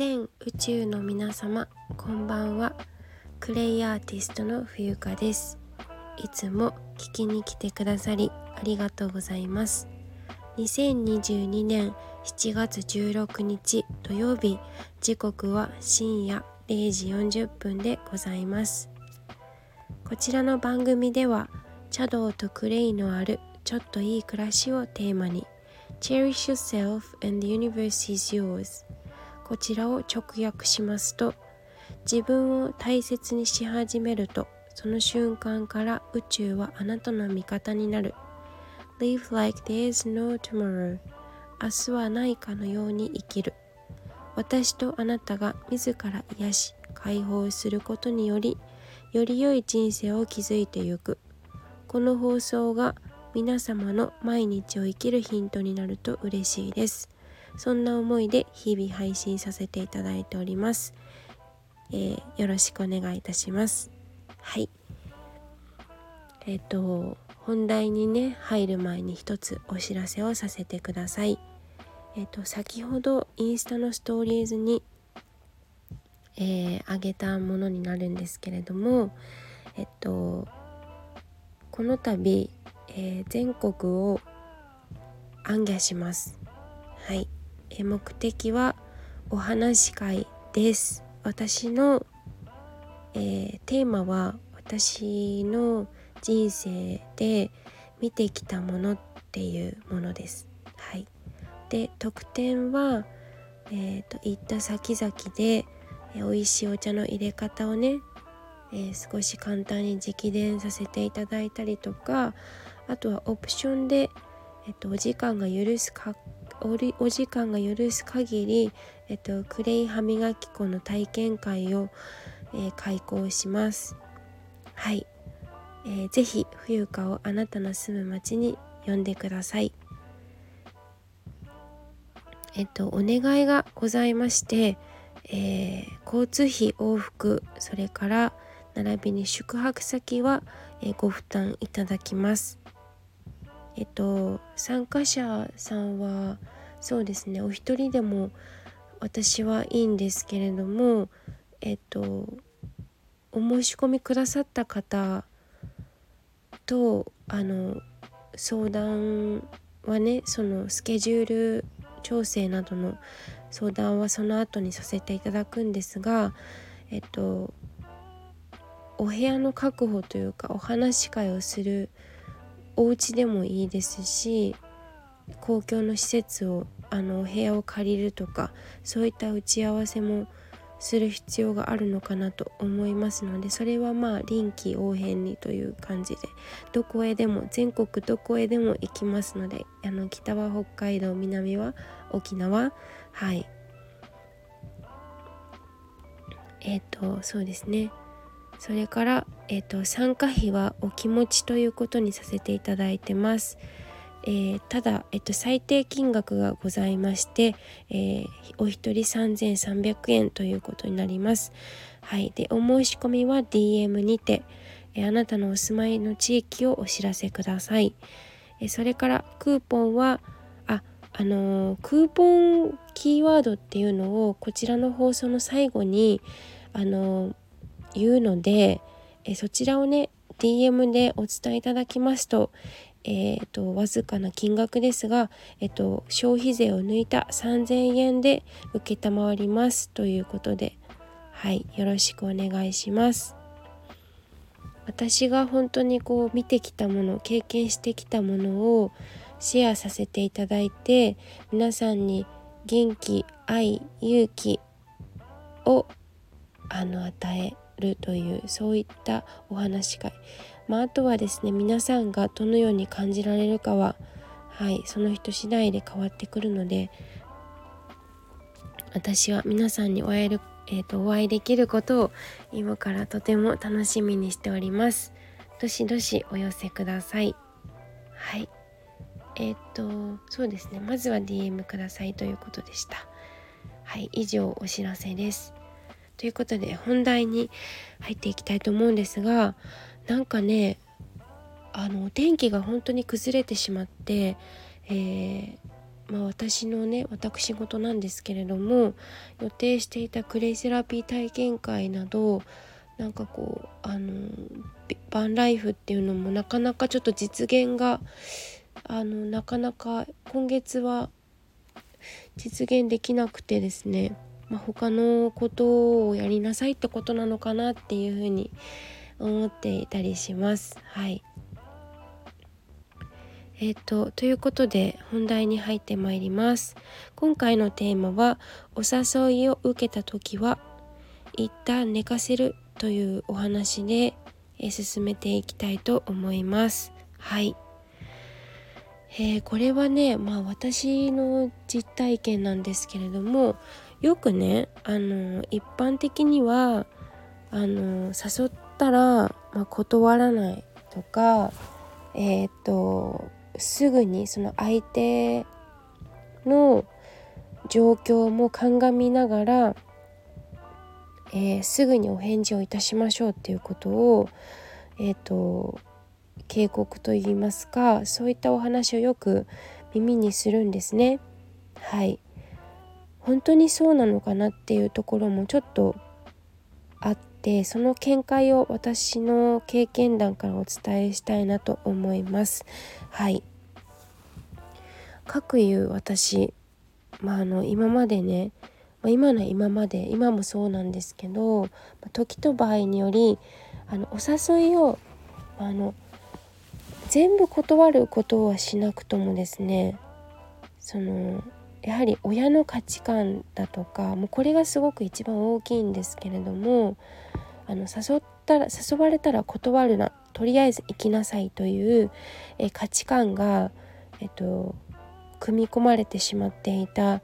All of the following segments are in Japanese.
全宇宙の皆様こんばんは。クレイアーティストの冬香です。いつも聞きに来てくださりありがとうございます。2022年7月16日土曜日時刻は深夜0時40分でございます。こちらの番組では茶道とクレイのあるちょっといい暮らしをテーマに Cherish yourself and the universe is yours こちらを直訳しますと自分を大切にし始めるとその瞬間から宇宙はあなたの味方になる。Live like there is no tomorrow 明日はないかのように生きる。私とあなたが自ら癒し解放することによりより良い人生を築いてゆく。この放送が皆様の毎日を生きるヒントになると嬉しいです。そんな思いで日々配信させていただいております、えー、よろしくお願いいたします。はい。えっ、ー、と本題にね入る前に一つお知らせをさせてください。えっ、ー、と先ほどインスタのストーリーズにえー、げたものになるんですけれどもえっとこの度、えー、全国を暗記します。はい。え目的はお話会です私の、えー、テーマは私の人生で見てきたものっていうものです。はい、で特典は、えーと、行った先々で、えー、美味しいお茶の入れ方をね、えー、少し簡単に直伝させていただいたりとかあとはオプションで、えーと、お時間が許すかおりお時間が許す限り、えっと、クレイ歯磨き粉の体験会を、えー、開講します。はい、えー、ぜひ冬香をあなたの住む町に呼んでください。えっと、お願いがございまして、えー、交通費往復それから並びに宿泊先は、えー、ご負担いただきます。えっと参加者さんはそうですね。お一人でも私はいいんですけれどもえっとお申し込みくださった方とあの相談はねそのスケジュール調整などの相談はその後にさせていただくんですがえっとお部屋の確保というかお話し会をするお家でもいいですし公共の施設をあのお部屋を借りるとかそういった打ち合わせもする必要があるのかなと思いますのでそれはまあ臨機応変にという感じでどこへでも全国どこへでも行きますのであの北は北海道南は沖縄はいえっ、ー、とそうですねそれから、えーと、参加費はお気持ちということにさせていただいてます。えー、ただ、えっと、最低金額がございまして、えー、お一人3300円ということになります。はい、でお申し込みは DM にて、えー、あなたのお住まいの地域をお知らせください。えそれからクーポンはああのクーポンキーワードっていうのをこちらの放送の最後にあの言うので、えそちらをね DM でお伝えいただきますと,、えーと、わずかな金額ですが、えーと、消費税を抜いた3000円で承りますということではいよろしくお願いします。私が本当にこう見てきたもの経験してきたものをシェアさせていただいて皆さんに元気愛勇気をあの与えるというそういったお話し会、まあ、あとはですね皆さんがどのように感じられるかははいその人次第で変わってくるので私は皆さんにお会える、えーと、お会いできることを今からとても楽しみにしております。どしどしお寄せください。はい。えっ、ー、と、そうですね。まずは DM くださいということでした。はい、以上お知らせです。ということで本題に入っていきたいと思うんですがなんかねあの天気が本当に崩れてしまって、えー、まあ、私のね私事なんですけれども予定していたクレイセラピー体験会などなんかこうあのバンライフっていうのもなかなかちょっと実現があのなかなか今月は実現できなくてですね、まあ、他のことをやりなさいってことなのかなっていうふうに思っていたりします。はい。えーと、ということで本題に入ってまいります。今回のテーマはお誘いを受けた時は一旦寝かせるというお話で、え進めていきたいと思います。はい。えー、これはねまあ私の実体験なんですけれどもよくねあの一般的にはあの誘ったら、まあ、断らないとかえっ、ー、とすぐにその相手の状況も鑑みながら、えー、すぐにお返事をいたしましょうっていうことを、えーと、警告といいますかそういったお話をよく耳にするんですね。はい本当にそうなのかなっていうところもちょっとあってその見解を私の経験談からお伝えしたいなと思います。はいかくいう私、まあ、あの今までね、まあ、今の今まで今もそうなんですけど、時と場合によりあのお誘いをあの全部断ることはしなくともですねそのやはり親の価値観だとかもうこれがすごく一番大きいんですけれどもあの誘ったら誘われたら断るなとりあえず行きなさいというえ価値観が、えっと、組み込まれてしまっていた、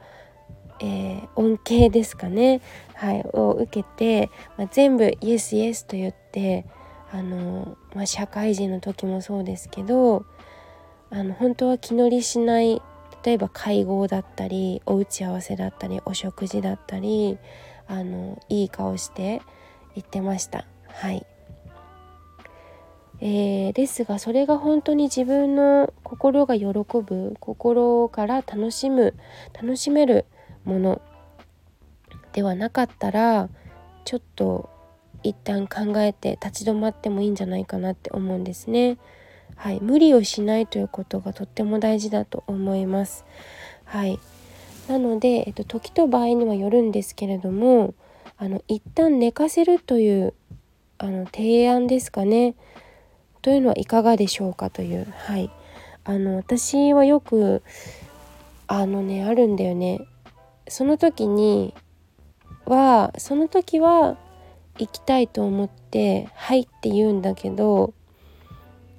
えー、恩恵ですかね、はい、を受けて、まあ、全部イエスイエスと言ってあの、まあ、社会人の時もそうですけどあの本当は気乗りしない例えば会合だったりお打ち合わせだったりお食事だったりあのいい顔して行ってました。はいえー、ですがそれが本当に自分の心が喜ぶ心から楽しむ楽しめるものではなかったらちょっと一旦考えて立ち止まってもいいんじゃないかなって思うんですね。はい、無理をしないということがとっても大事だと思います。はい、なので、えっと、時と場合にはよるんですけれどもあの一旦寝かせるというあの提案ですかね。というのはいかがでしょうかというはいあの私はよくあのねあるんだよねその時にはその時は行きたいと思って「はい」って言うんだけど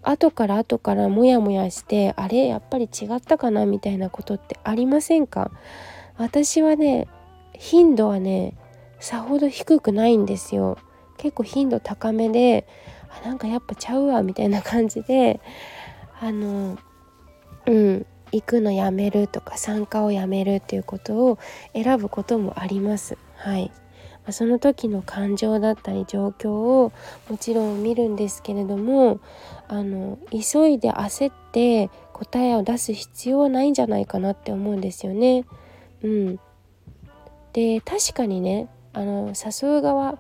後から後からモヤモヤしてあれやっぱり違ったかなみたいなことってありませんか？私はね頻度はねさほど低くないんですよ。結構頻度高めであなんかやっぱちゃうわみたいな感じであのうん行くのやめるとか参加をやめるっていうことを選ぶこともあります。はい、まその時の感情だったり状況をもちろん見るんですけれどもあの急いで焦って答えを出す必要はないんじゃないかなって思うんですよね。うん、で確かにねあの誘う側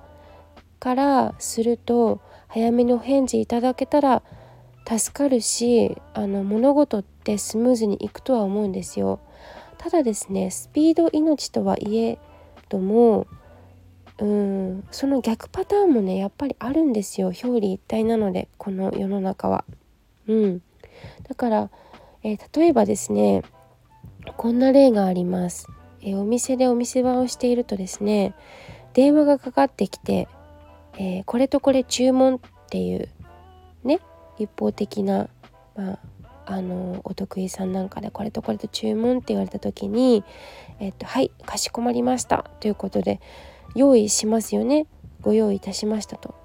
からすると早めにお返事いただけたら助かるしあの物事ってスムーズにいくとは思うんですよ。ただですねスピード命とはいえどもうんその逆パターンもねやっぱりあるんですよ表裏一体なのでこの世の中は。うん、だから、えー、例えばですねこんな例があります。えー、お店でお店番をしているとですね電話がかかってきてえー、これとこれ注文っていうね一方的な、まあ、あのお得意さんなんかでこれとこれと注文って言われた時に「えっと、はいかしこまりました」ということで用意しますよね。ご用意いたしましたと。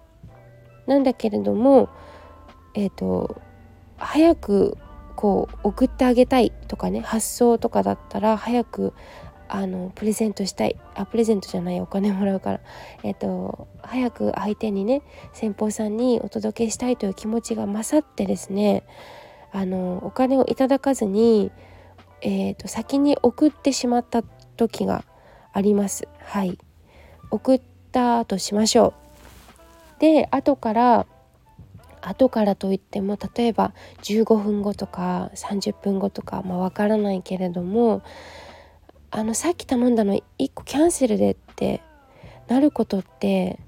なんだけれどもえっ、と早くこう送ってあげたいとかね発送とかだったら早くあのプレゼントしたい。あプレゼントじゃないお金もらうから。えっ、と早く相手にね先方さんにお届けしたいという気持ちが勝ってですねあのお金をいただかずにえーと、先に送ってしまった時があります。はい。送ったとしましょう。で後から後からといっても例えば15分後とか30分後とかまあわからないけれどもあのさっき頼んだの1個キャンセルでってなることって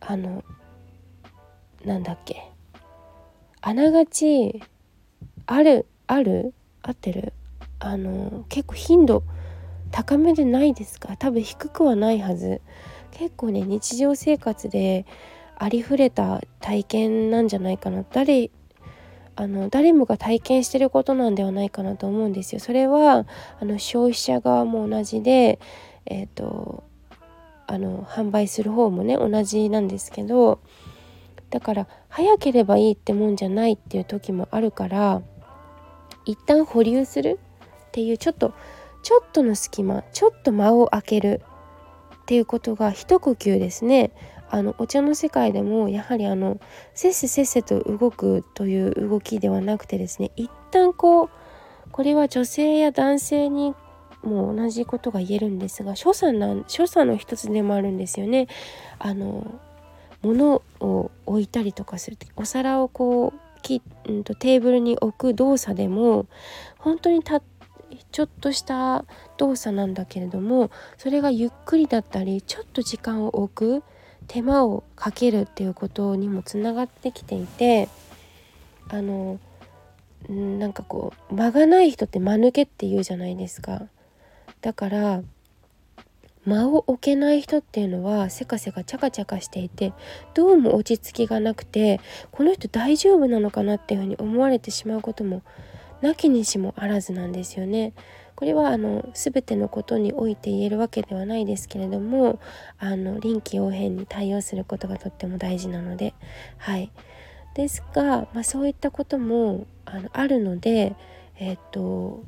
あのなんだっけあながちあるある？合ってる？あの結構頻度高めでないですか。多分低くはないはず。結構ね日常生活でありふれた体験なんじゃないかな。誰あの誰もが体験してることなんではないかなと思うんですよ。それはあの消費者側も同じで、えーと、あの販売する方もね同じなんですけどだから早ければいいってもんじゃないっていう時もあるから一旦保留するっていうちょっとちょっとの隙間ちょっと間を空けるっていうことが一呼吸ですねあのお茶の世界でもやはりあのせっせせっせと動くという動きではなくてですね一旦こうこれは女性や男性にも同じことが言えるんですが所作なん所作の一つでもあるんですよね。あの物を置いたりとかするお皿をこうき、うんと、テーブルに置く動作でも本当にたちょっとした動作なんだけれどもそれがゆっくりだったりちょっと時間を置く手間をかけるっていうことにもつながってきていてあのなんかこう間がない人って間抜けって言うじゃないですか。だから間を置けない人っていうのはせかせかチャカチャカしていてどうも落ち着きがなくてこの人大丈夫なのかなっていうふうに思われてしまうこともなきにしもあらずなんですよね。これはあの全てのことにおいて言えるわけではないですけれどもあの臨機応変に対応することがとっても大事なのではいですが、まあ、そういったこともあのあるのでえっ、と、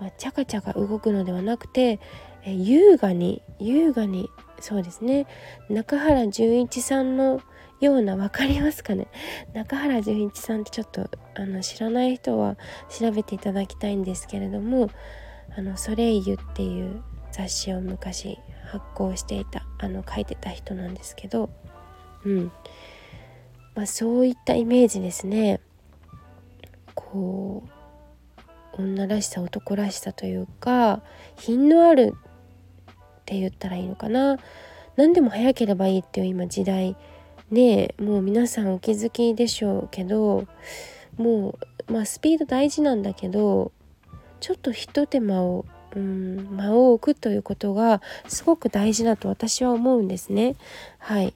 まあ、チャカチャカ動くのではなくて、え優雅に優雅にそうですね中原純一さんのような分かりますかね？中原純一さんってちょっとあの知らない人は調べていただきたいんですけれども「あのソレイユ」っていう雑誌を昔発行していたあの書いてた人なんですけど、うん。まあ、そういったイメージですね。こう女らしさ男らしさというか品のあるって言ったらいいのかな？何でも早ければいいっていう今時代ねもう皆さんお気づきでしょうけどもうまあスピード大事なんだけどちょっとひと手間を、うん、間を置くということがすごく大事だと私は思うんですね。はい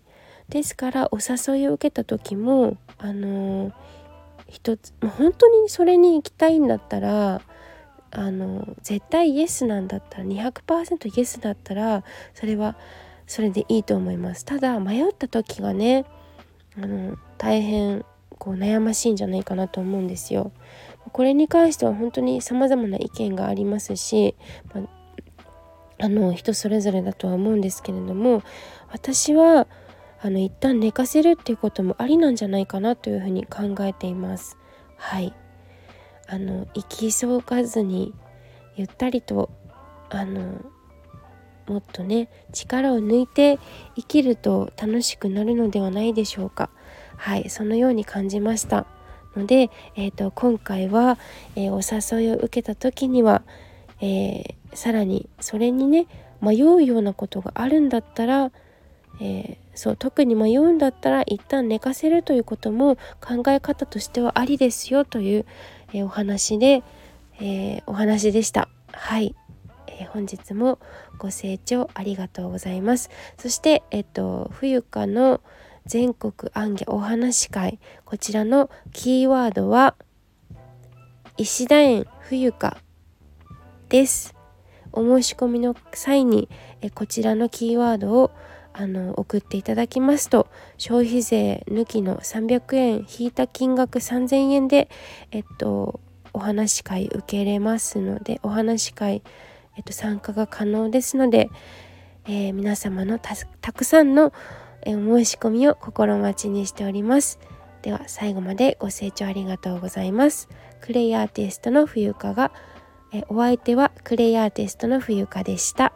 ですからお誘いを受けた時もあの、一つ本当にそれに行きたいんだったらあの絶対イエスなんだったら200%イエスだったらそれはそれでいいと思います。ただ迷った時がねあの大変こう悩ましいんじゃないかなと思うんですよ。これに関しては本当に様々な意見がありますし、まあの人それぞれだとは思うんですけれども私はあの一旦寝かせるっていうこともありなんじゃないかなというふうに考えています。はい。あの行き急がずにゆったりとあのもっとね力を抜いて生きると楽しくなるのではないでしょうか。はいそのように感じました。ので、えーと、今回は、えー、お誘いを受けた時には、えー、さらにそれにね迷うようなことがあるんだったら、えー、そう特に迷うんだったら一旦寝かせるということも考え方としてはありですよという、えお話で、えお話でした。はい。本日もご清聴ありがとうございます。そして、えっと、冬香の全国アンギャお話会こちらのキーワードは石田園冬香です。お申し込みの際にえこちらのキーワードをあの送っていただきますと消費税抜きの300円引いた金額3000円でえっとお話し会受けれますのでお話し会えっと、参加が可能ですので、えー、皆様のたくさんのお申し込みを心待ちにしております。では最後までご清聴ありがとうございます。クレイアーティストの冬香が、えお相手はクレイアーティストの冬香でした。